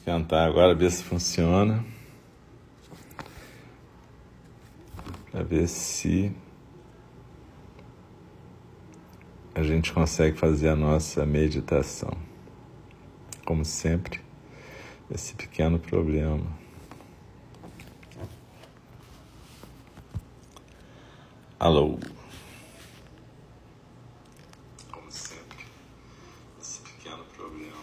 tentar agora ver se funciona. Para ver se a gente consegue fazer a nossa meditação. Como sempre, esse pequeno problema. Alô. Como sempre, esse pequeno problema.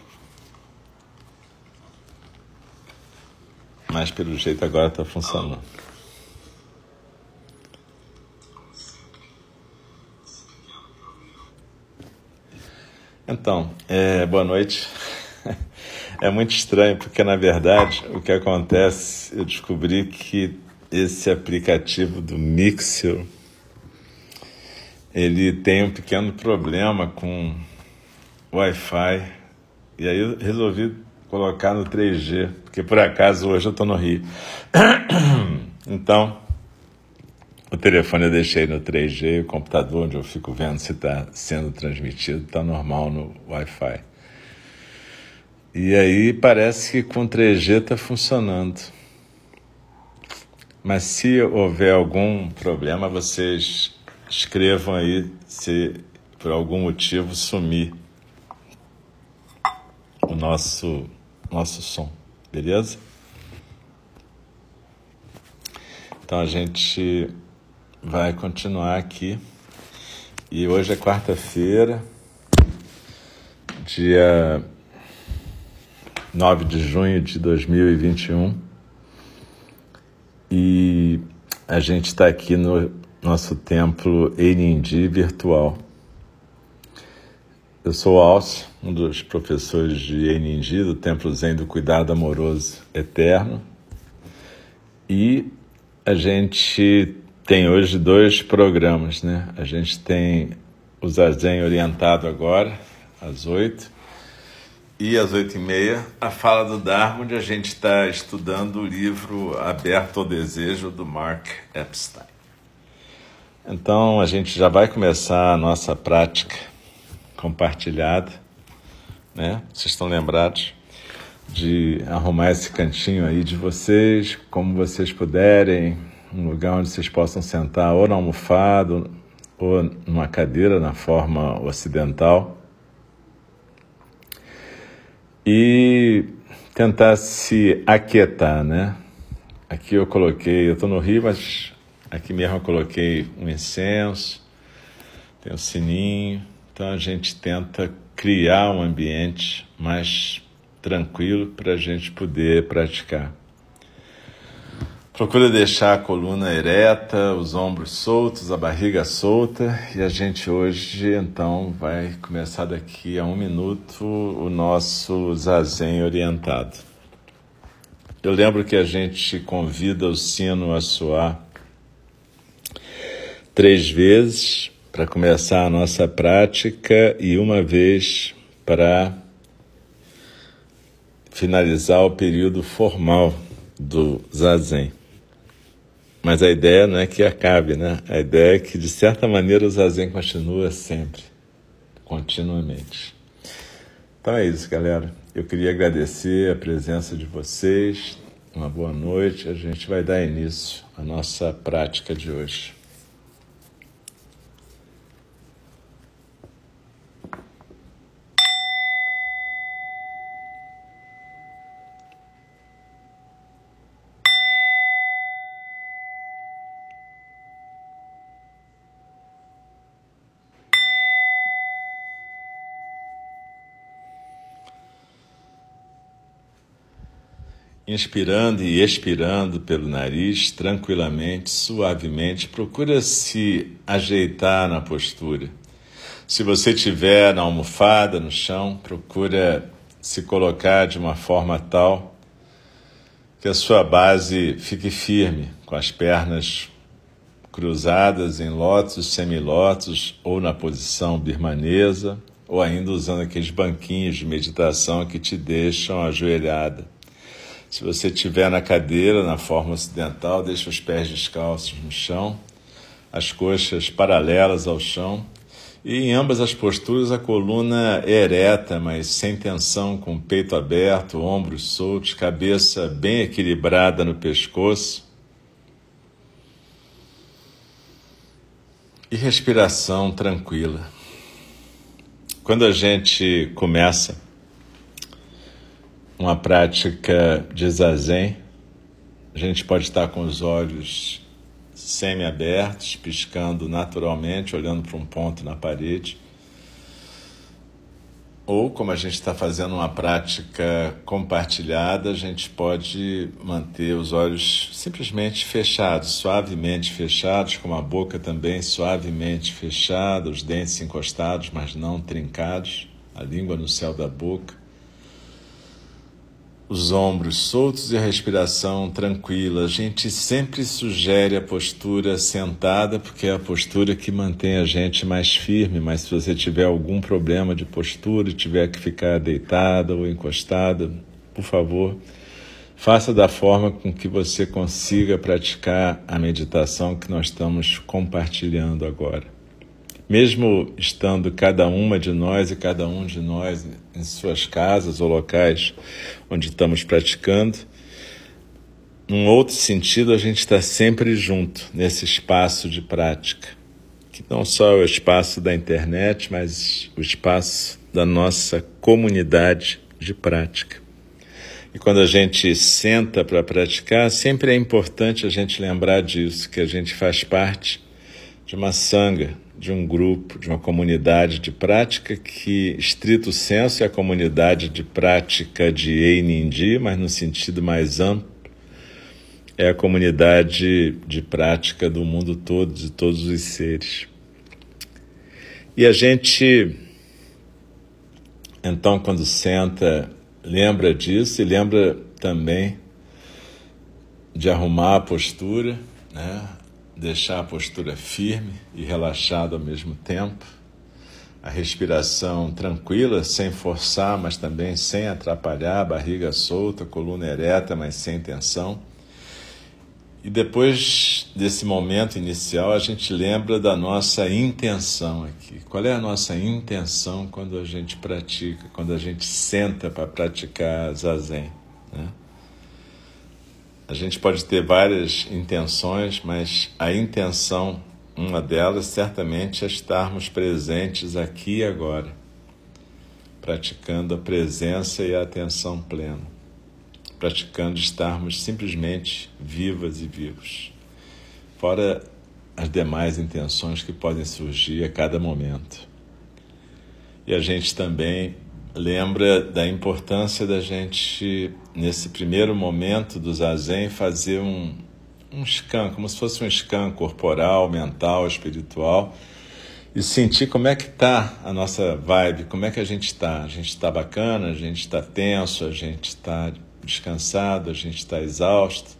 Mas pelo jeito agora está funcionando. Então, é, boa noite. É muito estranho porque, na verdade, o que acontece, eu descobri que esse aplicativo do Mixer, ele tem um pequeno problema com Wi-Fi. E aí eu resolvi colocar no 3G, porque por acaso hoje eu estou no Rio. Então, o telefone eu deixei no 3G, o computador onde eu fico vendo se está sendo transmitido está normal no Wi-Fi. E aí parece que com 3G está funcionando. Mas se houver algum problema, vocês escrevam aí se por algum motivo sumir o nosso, nosso som, beleza? Então a gente vai continuar aqui. E hoje é quarta-feira, dia 9 de junho de 2021. E a gente está aqui no nosso templo Enindi virtual. Eu sou o Alcio, um dos professores de Enindi, do Templo Zen do Cuidado Amoroso Eterno. E a gente tem hoje dois programas, né? A gente tem o Zazen orientado agora, às oito, e às oito e meia, a fala do Dharma, onde a gente está estudando o livro Aberto ao Desejo, do Mark Epstein. Então, a gente já vai começar a nossa prática compartilhada, né? Vocês estão lembrados de arrumar esse cantinho aí de vocês, como vocês puderem, um lugar onde vocês possam sentar ou na almofada ou numa cadeira na forma ocidental e tentar se aquietar, né? Aqui eu coloquei, eu estou no Rio, mas aqui mesmo eu coloquei um incenso, tem um sininho, então a gente tenta criar um ambiente mais tranquilo para a gente poder praticar. Procura deixar a coluna ereta, os ombros soltos, a barriga solta e a gente hoje então vai começar daqui a um minuto o nosso zazen orientado. Eu lembro que a gente convida o sino a soar três vezes para começar a nossa prática e uma vez para finalizar o período formal do zazen. Mas a ideia não é que acabe, né? A ideia é que, de certa maneira, o zazen continua sempre, continuamente. Então é isso, galera. Eu queria agradecer a presença de vocês. Uma boa noite. A gente vai dar início à nossa prática de hoje. Inspirando e expirando pelo nariz, tranquilamente, suavemente, procura se ajeitar na postura. Se você estiver na almofada, no chão, procura se colocar de uma forma tal que a sua base fique firme, com as pernas cruzadas em lótus, semilótus ou na posição birmanesa, ou ainda usando aqueles banquinhos de meditação que te deixam ajoelhada. Se você estiver na cadeira, na forma ocidental, deixe os pés descalços no chão, as coxas paralelas ao chão E em ambas as posturas a coluna é ereta, mas sem tensão, com peito aberto, ombros soltos, cabeça bem equilibrada no pescoço. E respiração tranquila. Quando a gente começa uma prática de zazen, a gente pode estar com os olhos semi-abertos, piscando naturalmente, olhando para um ponto na parede. Ou, como a gente está fazendo uma prática compartilhada, a gente pode manter os olhos simplesmente fechados, suavemente fechados, com a boca também suavemente fechada, os dentes encostados, mas não trincados, a língua no céu da boca os ombros soltos e a respiração tranquila. A gente sempre sugere a postura sentada, porque é a postura que mantém a gente mais firme. Mas se você tiver algum problema de postura e tiver que ficar deitada ou encostada, por favor, faça da forma com que você consiga praticar a meditação que nós estamos compartilhando agora mesmo estando cada uma de nós e cada um de nós em suas casas ou locais onde estamos praticando, num outro sentido, a gente está sempre junto nesse espaço de prática, que não só é o espaço da internet, mas o espaço da nossa comunidade de prática. E quando a gente senta para praticar, sempre é importante a gente lembrar disso, que a gente faz parte de uma sanga, de um grupo, de uma comunidade de prática que, estrito senso, é a comunidade de prática de Einindi, mas no sentido mais amplo, é a comunidade de prática do mundo todo, de todos os seres. E a gente, então, quando senta, lembra disso e lembra também de arrumar a postura, né? Deixar a postura firme e relaxada ao mesmo tempo, a respiração tranquila, sem forçar, mas também sem atrapalhar, barriga solta, coluna ereta, mas sem tensão. E depois desse momento inicial, a gente lembra da nossa intenção aqui. Qual é a nossa intenção quando a gente pratica, quando a gente senta para praticar zazen? Né? A gente pode ter várias intenções, mas a intenção, uma delas, certamente é estarmos presentes aqui e agora, praticando a presença e a atenção plena, praticando estarmos simplesmente vivas e vivos, fora as demais intenções que podem surgir a cada momento. E a gente também lembra da importância da gente, nesse primeiro momento do zazen, fazer um, um scan, como se fosse um scan corporal, mental, espiritual, e sentir como é que está a nossa vibe, como é que a gente está. A gente está bacana, a gente está tenso, a gente está descansado, a gente está exausto,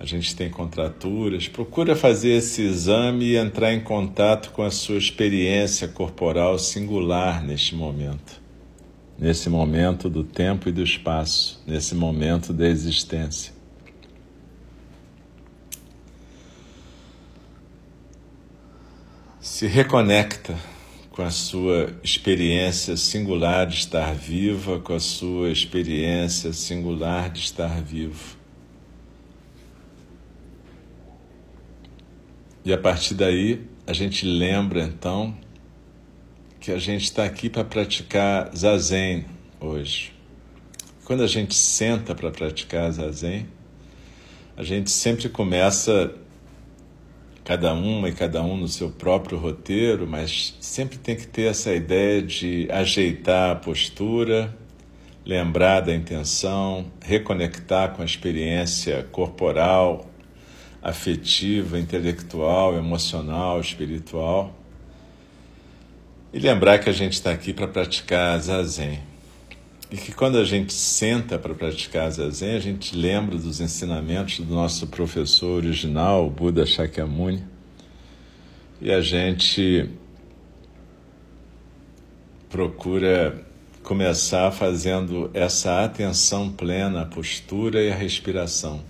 a gente tem contraturas. Procura fazer esse exame e entrar em contato com a sua experiência corporal singular neste momento nesse momento do tempo e do espaço, nesse momento da existência. Se reconecta com a sua experiência singular de estar viva, com a sua experiência singular de estar vivo. E a partir daí, a gente lembra então que a gente está aqui para praticar zazen hoje. Quando a gente senta para praticar zazen, a gente sempre começa cada uma e cada um no seu próprio roteiro, mas sempre tem que ter essa ideia de ajeitar a postura, lembrar da intenção, reconectar com a experiência corporal, afetiva, intelectual, emocional, espiritual e lembrar que a gente está aqui para praticar zazen. E que quando a gente senta para praticar zazen, a gente lembra dos ensinamentos do nosso professor original, o Buda Shakyamuni, e a gente procura começar fazendo essa atenção plena à postura e à respiração,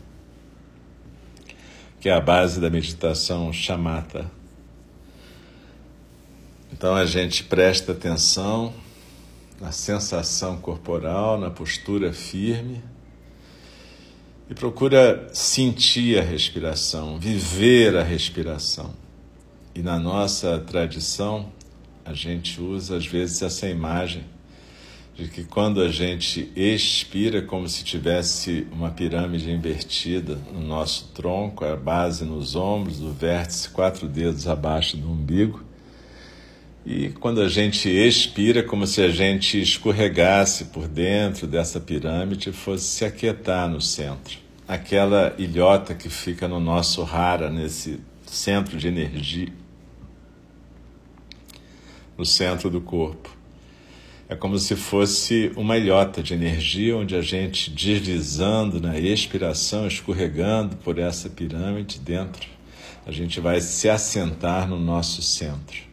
que é a base da meditação chamata Então a gente presta atenção na sensação corporal, na postura firme e procura sentir a respiração, viver a respiração. E na nossa tradição, a gente usa às vezes essa imagem de que quando a gente expira, como se tivesse uma pirâmide invertida no nosso tronco, a base nos ombros, o vértice quatro dedos abaixo do umbigo, e quando a gente expira, como se a gente escorregasse por dentro dessa pirâmide e fosse se aquietar no centro. Aquela ilhota que fica no nosso rara, nesse centro de energia, no centro do corpo. É como se fosse uma ilhota de energia onde a gente deslizando na expiração, escorregando por essa pirâmide dentro, a gente vai se assentar no nosso centro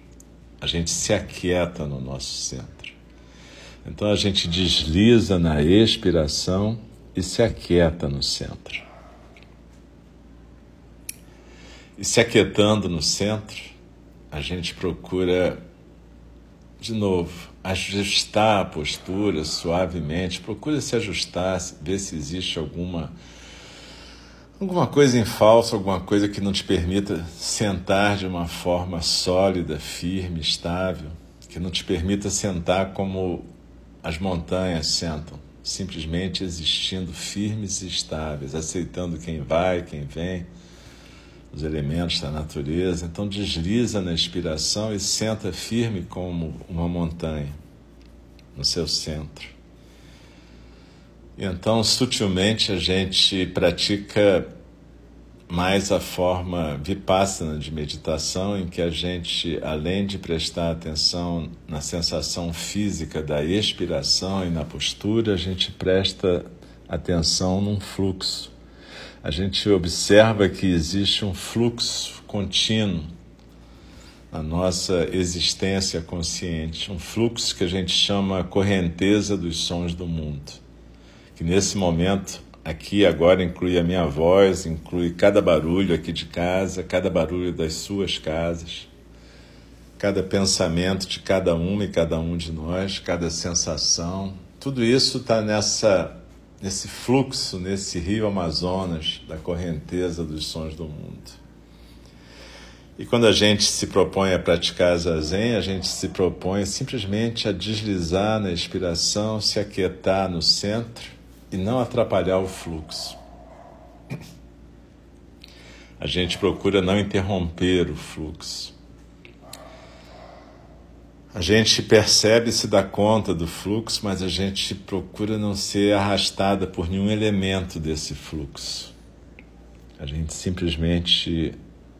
a gente se aquieta no nosso centro. Então a gente desliza na expiração e se aquieta no centro. E se aquietando no centro, a gente procura, de novo, ajustar a postura suavemente, procura se ajustar, ver se existe alguma alguma coisa em falso, alguma coisa que não te permita sentar de uma forma sólida, firme, estável, que não te permita sentar como as montanhas sentam, simplesmente existindo firmes e estáveis, aceitando quem vai, quem vem, os elementos da natureza. Então desliza na inspiração e senta firme como uma montanha no seu centro. Então, sutilmente, a gente pratica mais a forma vipassana de meditação, em que a gente, além de prestar atenção na sensação física da expiração e na postura, a gente presta atenção num fluxo. A gente observa que existe um fluxo contínuo na nossa existência consciente, um fluxo que a gente chama correnteza dos sons do mundo que nesse momento aqui agora inclui a minha voz, inclui cada barulho aqui de casa, cada barulho das suas casas, cada pensamento de cada uma e cada um de nós, cada sensação. Tudo isso está nessa nesse fluxo, nesse rio Amazonas da correnteza dos sons do mundo. E quando a gente se propõe a praticar zazen, a gente se propõe simplesmente a deslizar na inspiração, se aquietar no centro e não atrapalhar o fluxo. A gente procura não interromper o fluxo. A gente percebe se dá conta do fluxo, mas a gente procura não ser arrastada por nenhum elemento desse fluxo. A gente simplesmente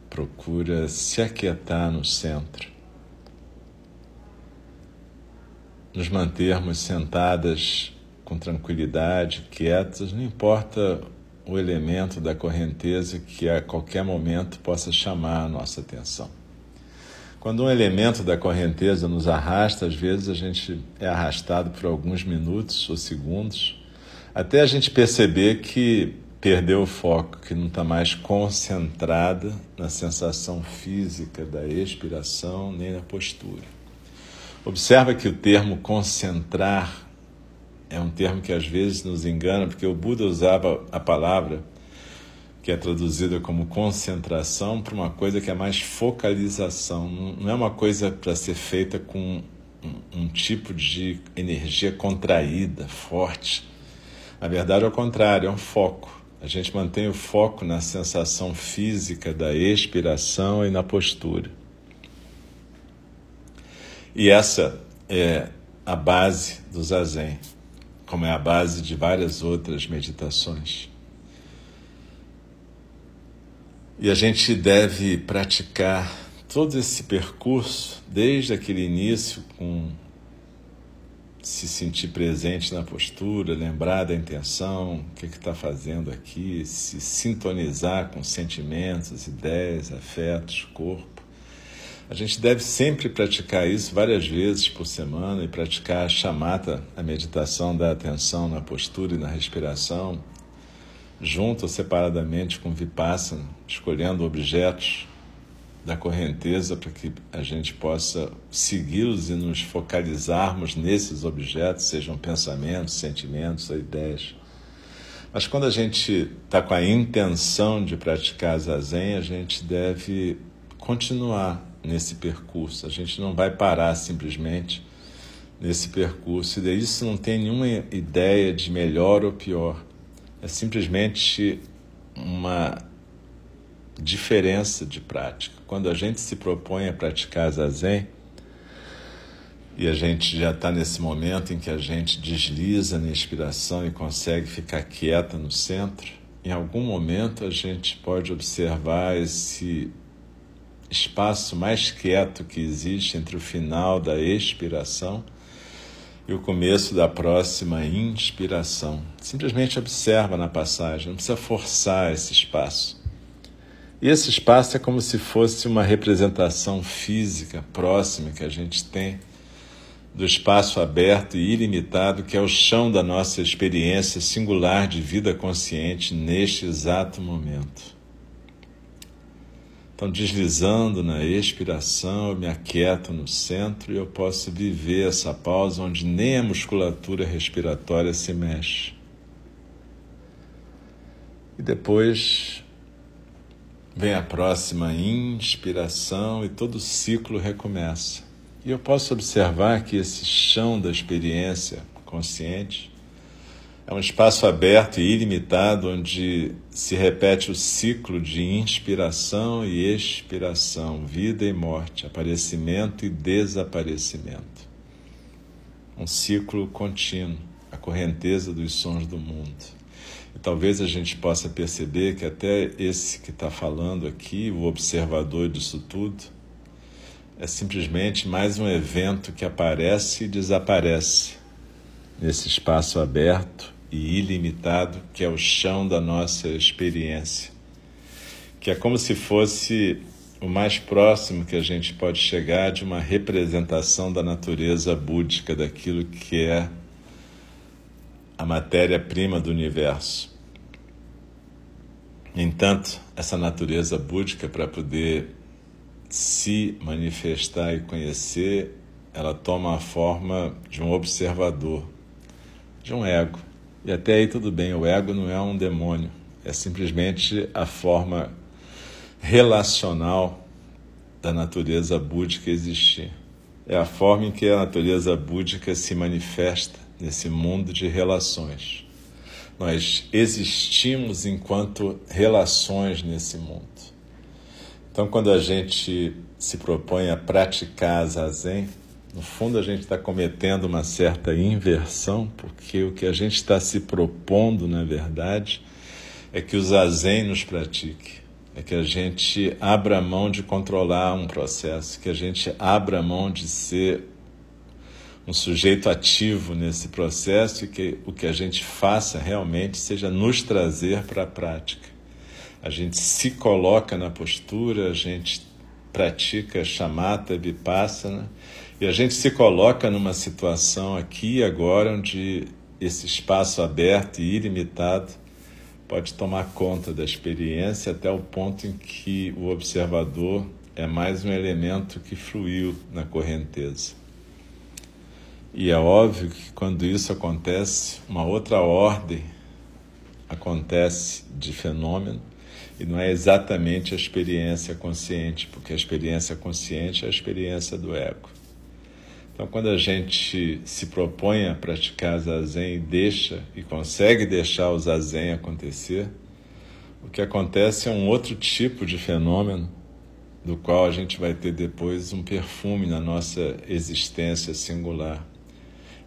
procura se aquietar no centro. Nos mantermos sentadas com tranquilidade, quietos, não importa o elemento da correnteza que a qualquer momento possa chamar a nossa atenção. Quando um elemento da correnteza nos arrasta, às vezes a gente é arrastado por alguns minutos ou segundos, até a gente perceber que perdeu o foco, que não está mais concentrada na sensação física da expiração nem na postura. Observa que o termo concentrar é um termo que às vezes nos engana, porque o Buda usava a palavra que é traduzida como concentração para uma coisa que é mais focalização. Não é uma coisa para ser feita com um, um, tipo de energia contraída, forte. Na verdade, é o contrário, é um foco. A gente mantém o foco na sensação física da expiração e na postura. E essa é a base do zazen como é a base de várias outras meditações. E a gente deve praticar todo esse percurso, desde aquele início, com se sentir presente na postura, lembrar da intenção, o que está fazendo aqui, se sintonizar com sentimentos, ideias, afetos, corpo. A gente deve sempre praticar isso várias vezes por semana e praticar a chamata, a meditação da atenção na postura e na respiração, junto ou separadamente com vipassana, escolhendo objetos da correnteza para que a gente possa segui-los e nos focalizarmos nesses objetos, sejam pensamentos, sentimentos ou ideias. Mas quando a gente está com a intenção de praticar zazen, a gente deve continuar nesse percurso. A gente não vai parar simplesmente nesse percurso. E isso não tem nenhuma ideia de melhor ou pior. É simplesmente uma diferença de prática. Quando a gente se propõe a praticar zazen, e a gente já está nesse momento em que a gente desliza na inspiração e consegue ficar quieta no centro, em algum momento a gente pode observar esse espaço mais quieto que existe entre o final da expiração e o começo da próxima inspiração. Simplesmente observa na passagem, não precisa forçar esse espaço. E esse espaço é como se fosse uma representação física próxima que a gente tem do espaço aberto e ilimitado que é o chão da nossa experiência singular de vida consciente neste exato momento. Então, deslizando na expiração, eu me aquieto no centro e eu posso viver essa pausa onde nem a musculatura respiratória se mexe. E depois Vem a próxima inspiração e todo o ciclo recomeça. E eu posso observar que esse chão da experiência consciente é um espaço aberto e ilimitado onde se repete o ciclo de inspiração e expiração, vida e morte, aparecimento e desaparecimento. Um ciclo contínuo, a correnteza dos sons do mundo. E talvez a gente possa perceber que até esse que está falando aqui, o observador disso tudo, é simplesmente mais um evento que aparece e desaparece nesse espaço aberto e ilimitado que é o chão da nossa experiência, que é como se fosse o mais próximo que a gente pode chegar de uma representação da natureza búdica, daquilo que é a matéria-prima do universo. No entanto, essa natureza búdica, para poder se manifestar e conhecer, ela toma a forma de um observador, de um ego. E até aí tudo bem, o ego não é um demônio, é simplesmente a forma relacional da natureza búdica existir. É a forma em que a natureza búdica se manifesta nesse mundo de relações. Nós existimos enquanto relações nesse mundo. Então, quando a gente se propõe a praticar zazen, no fundo a gente está cometendo uma certa inversão, porque o que a gente está se propondo, na verdade, é que o zazen nos pratique, é que a gente abra mão de controlar um processo, que a gente abra mão de ser um sujeito ativo nesse processo e que o que a gente faça realmente seja nos trazer para a prática. A gente se coloca na postura, a gente pratica chamata, vipassana, e a gente se coloca numa situação aqui e agora onde esse espaço aberto e ilimitado pode tomar conta da experiência até o ponto em que o observador é mais um elemento que fluiu na correnteza. E é óbvio que quando isso acontece, uma outra ordem acontece de fenômeno e não é exatamente a experiência consciente, porque a experiência consciente é a experiência do ego. Então, quando a gente se propõe a praticar zazen e deixa e consegue deixar o zazen acontecer, o que acontece é um outro tipo de fenômeno do qual a gente vai ter depois um perfume na nossa existência singular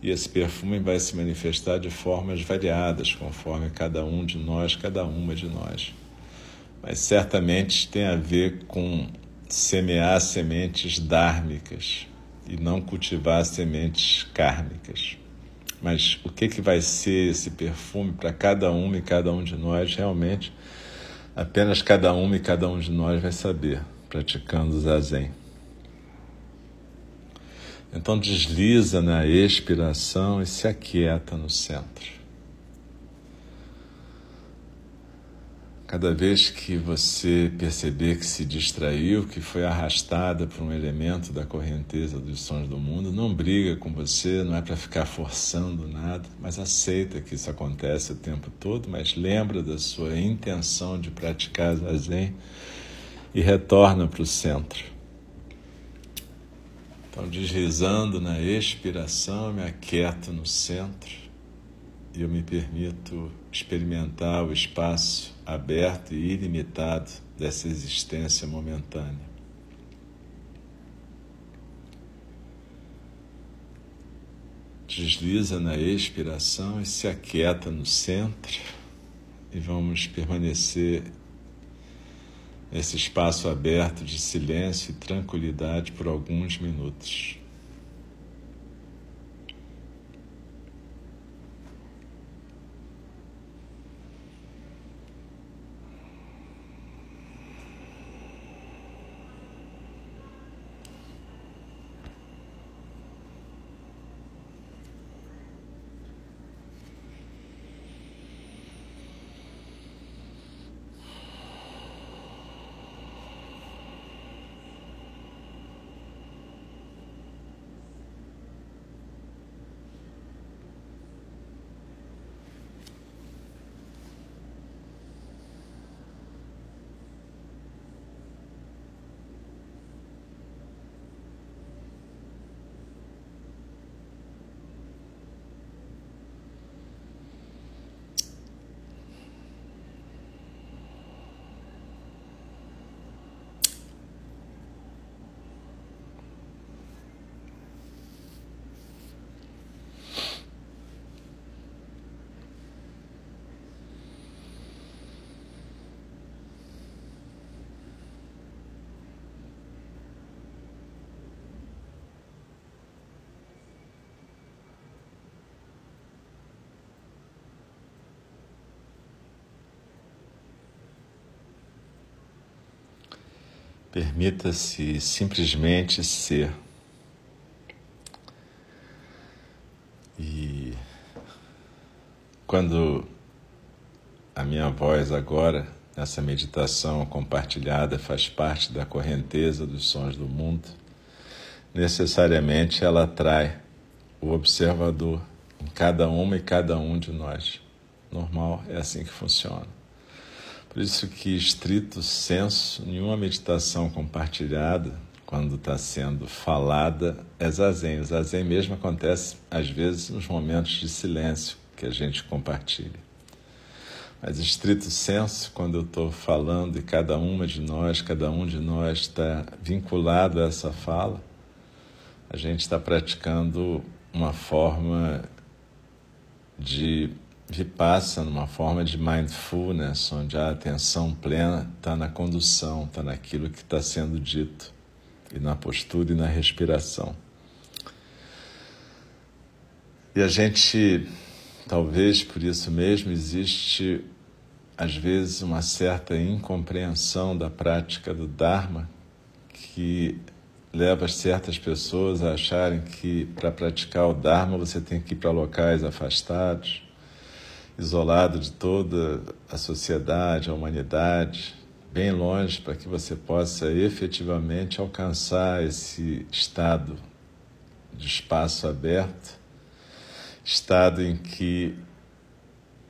e esse perfume vai se manifestar de formas variadas conforme cada um de nós, cada uma de nós. Mas certamente tem a ver com semear sementes dármicas e não cultivar sementes kármicas. Mas o que, que vai ser esse perfume para cada uma e cada um de nós, realmente, apenas cada uma e cada um de nós vai saber, praticando o zazen. Então desliza na expiração e se aquieta no centro. Cada vez que você perceber que se distraiu, que foi arrastada por um elemento da correnteza dos sons do mundo, não briga com você, não é para ficar forçando nada, mas aceita que isso acontece o tempo todo, mas lembra da sua intenção de praticar zazen e retorna para o centro. Então, deslizando na expiração, me aquieto no centro e eu me permito experimentar o espaço aberto e ilimitado dessa existência momentânea. Desliza na expiração e se aquieta no centro, e vamos permanecer nesse espaço aberto de silêncio e tranquilidade por alguns minutos. Permita-se simplesmente ser. E quando a minha voz agora, nessa meditação compartilhada, faz parte da correnteza dos sons do mundo, necessariamente ela atrai o observador em cada uma e cada um de nós. Normal, é assim que funciona. Por isso que, estrito senso, nenhuma meditação compartilhada, quando está sendo falada, é zazen. O zazen mesmo acontece, às vezes, nos momentos de silêncio que a gente compartilha. Mas, estrito senso, quando eu estou falando e cada uma de nós, cada um de nós está vinculado a essa fala, a gente está praticando uma forma de passa numa forma de mindfulness, onde a atenção plena está na condução, está naquilo que está sendo dito, e na postura e na respiração. E a gente, talvez por isso mesmo, existe às vezes uma certa incompreensão da prática do Dharma que leva certas pessoas a acharem que para praticar o Dharma você tem que ir para locais afastados isolado de toda a sociedade, a humanidade, bem longe, para que você possa efetivamente alcançar esse estado de espaço aberto, estado em que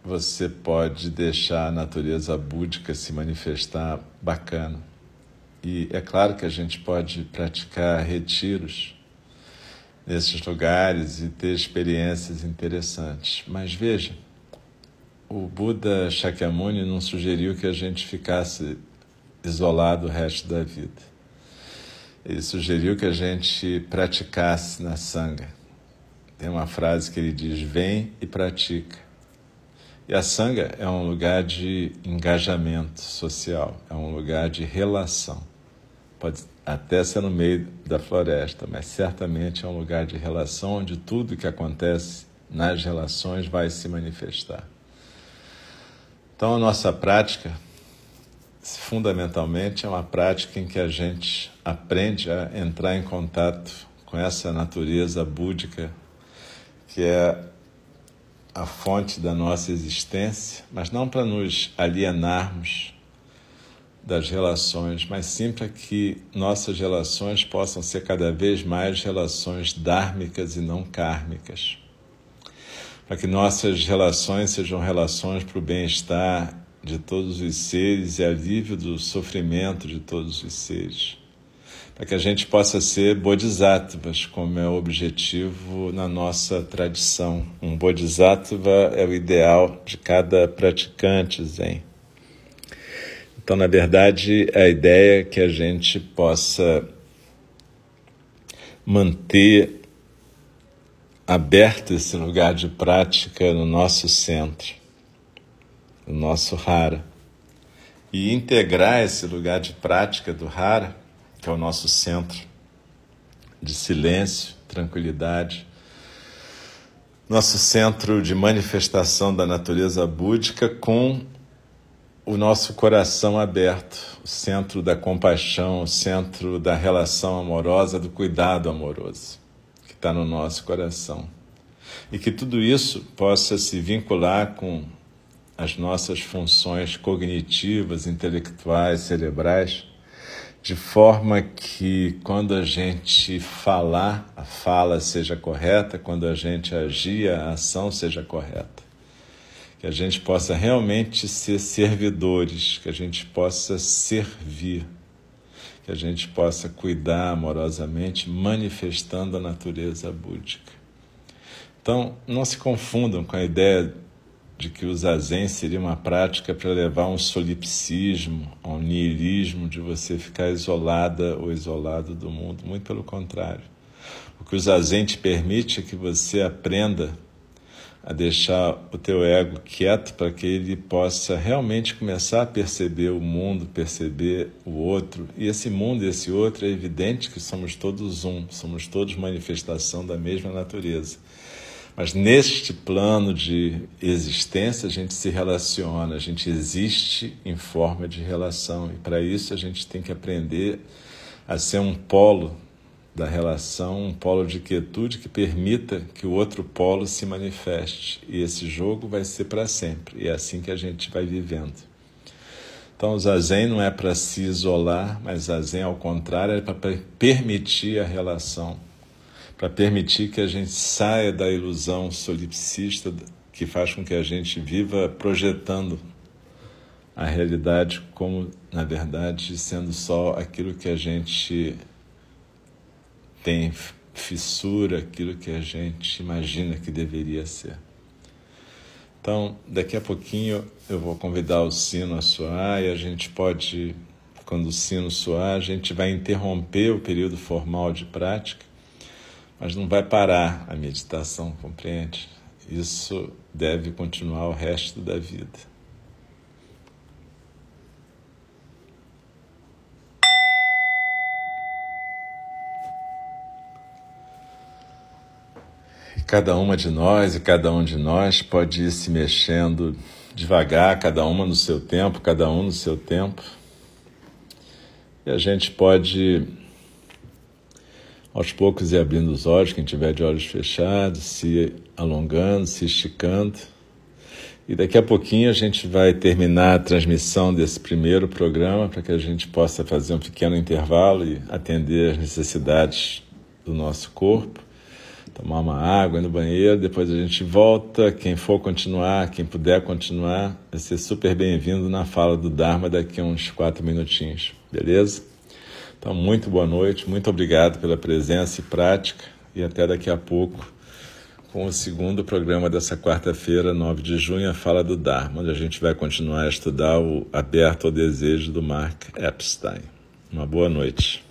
você pode deixar a natureza búdica se manifestar bacana. E é claro que a gente pode praticar retiros nesses lugares e ter experiências interessantes. Mas veja, o Buda Shakyamuni não sugeriu que a gente ficasse isolado o resto da vida. Ele sugeriu que a gente praticasse na Sangha. Tem uma frase que ele diz: vem e pratica. E a Sangha é um lugar de engajamento social, é um lugar de relação. Pode até ser no meio da floresta, mas certamente é um lugar de relação onde tudo que acontece nas relações vai se manifestar. Então, a nossa prática, fundamentalmente, é uma prática em que a gente aprende a entrar em contato com essa natureza búdica, que é a fonte da nossa existência, mas não para nos alienarmos das relações, mas sim para que nossas relações possam ser cada vez mais relações dármicas e não kármicas. Para que nossas relações sejam relações para o bem-estar de todos os seres e alívio do sofrimento de todos os seres para que a gente possa ser bodhisattvas, como é o objetivo na nossa tradição. Um bodhisattva é o ideal de cada praticante zen. Então, na verdade, a ideia é que a gente possa manter aberto esse lugar de prática no nosso centro, no nosso Hara, e integrar esse lugar de prática do Hara que é o nosso centro de silêncio, tranquilidade, nosso centro de manifestação da natureza búdica com o nosso coração aberto, o centro da compaixão, o centro da relação amorosa, do cuidado amoroso, está no nosso coração. E que tudo isso possa se vincular com as nossas funções cognitivas, intelectuais, cerebrais de forma que quando a gente falar, a fala seja correta, quando a gente agir, a ação seja correta. Que a gente possa realmente ser servidores, que a gente possa servir, que a gente possa cuidar amorosamente, manifestando a natureza búdica. Então, não se confundam com a ideia de que o zazen seria uma prática para levar um solipsismo, a um niilismo, de você ficar isolada ou isolado do mundo. Muito pelo contrário. O que o zazen te permite é que você aprenda a deixar o teu ego quieto para que ele possa realmente começar a perceber o mundo, perceber o outro. E esse mundo e esse outro é evidente que somos todos um, somos todos manifestação da mesma natureza. Mas neste plano de existência a gente se relaciona, a gente existe em forma de relação e para isso a gente tem que aprender a ser um polo da relação, um polo de quietude que permita que o outro polo se manifeste. E esse jogo vai ser para sempre, e é assim que a gente vai vivendo. Então, o zazen não é para se isolar, mas zazen, ao contrário, é para permitir a relação para permitir que a gente saia da ilusão solipsista que faz com que a gente viva projetando a realidade como, na verdade, sendo só aquilo que a gente tem fissura, aquilo que a gente imagina que deveria ser. Então, daqui a pouquinho eu vou convidar o sino a soar e a gente pode, quando o sino soar, a gente vai interromper o período formal de prática mas não vai parar a meditação, compreende? Isso deve continuar o resto da vida. Cada uma de nós e cada um de nós pode ir se mexendo devagar, cada uma no seu tempo, cada um no seu tempo. E a gente pode aos poucos ir abrindo os olhos, quem tiver de olhos fechados, se alongando, se esticando. E daqui a pouquinho a gente vai terminar a transmissão desse primeiro programa para que a gente possa fazer um pequeno intervalo e atender as necessidades do nosso corpo, tomar uma água no banheiro, depois a gente volta. Quem for continuar, quem puder continuar, vai ser super bem-vindo na fala do Dharma daqui a uns quatro minutinhos, beleza? Então, muito boa noite, muito obrigado pela presença e prática e até daqui a pouco com o segundo programa dessa quarta-feira, 9 de junho, a Fala do Dharma, onde a gente vai continuar a estudar o Aberto ao Desejo do Mark Epstein. Uma boa noite.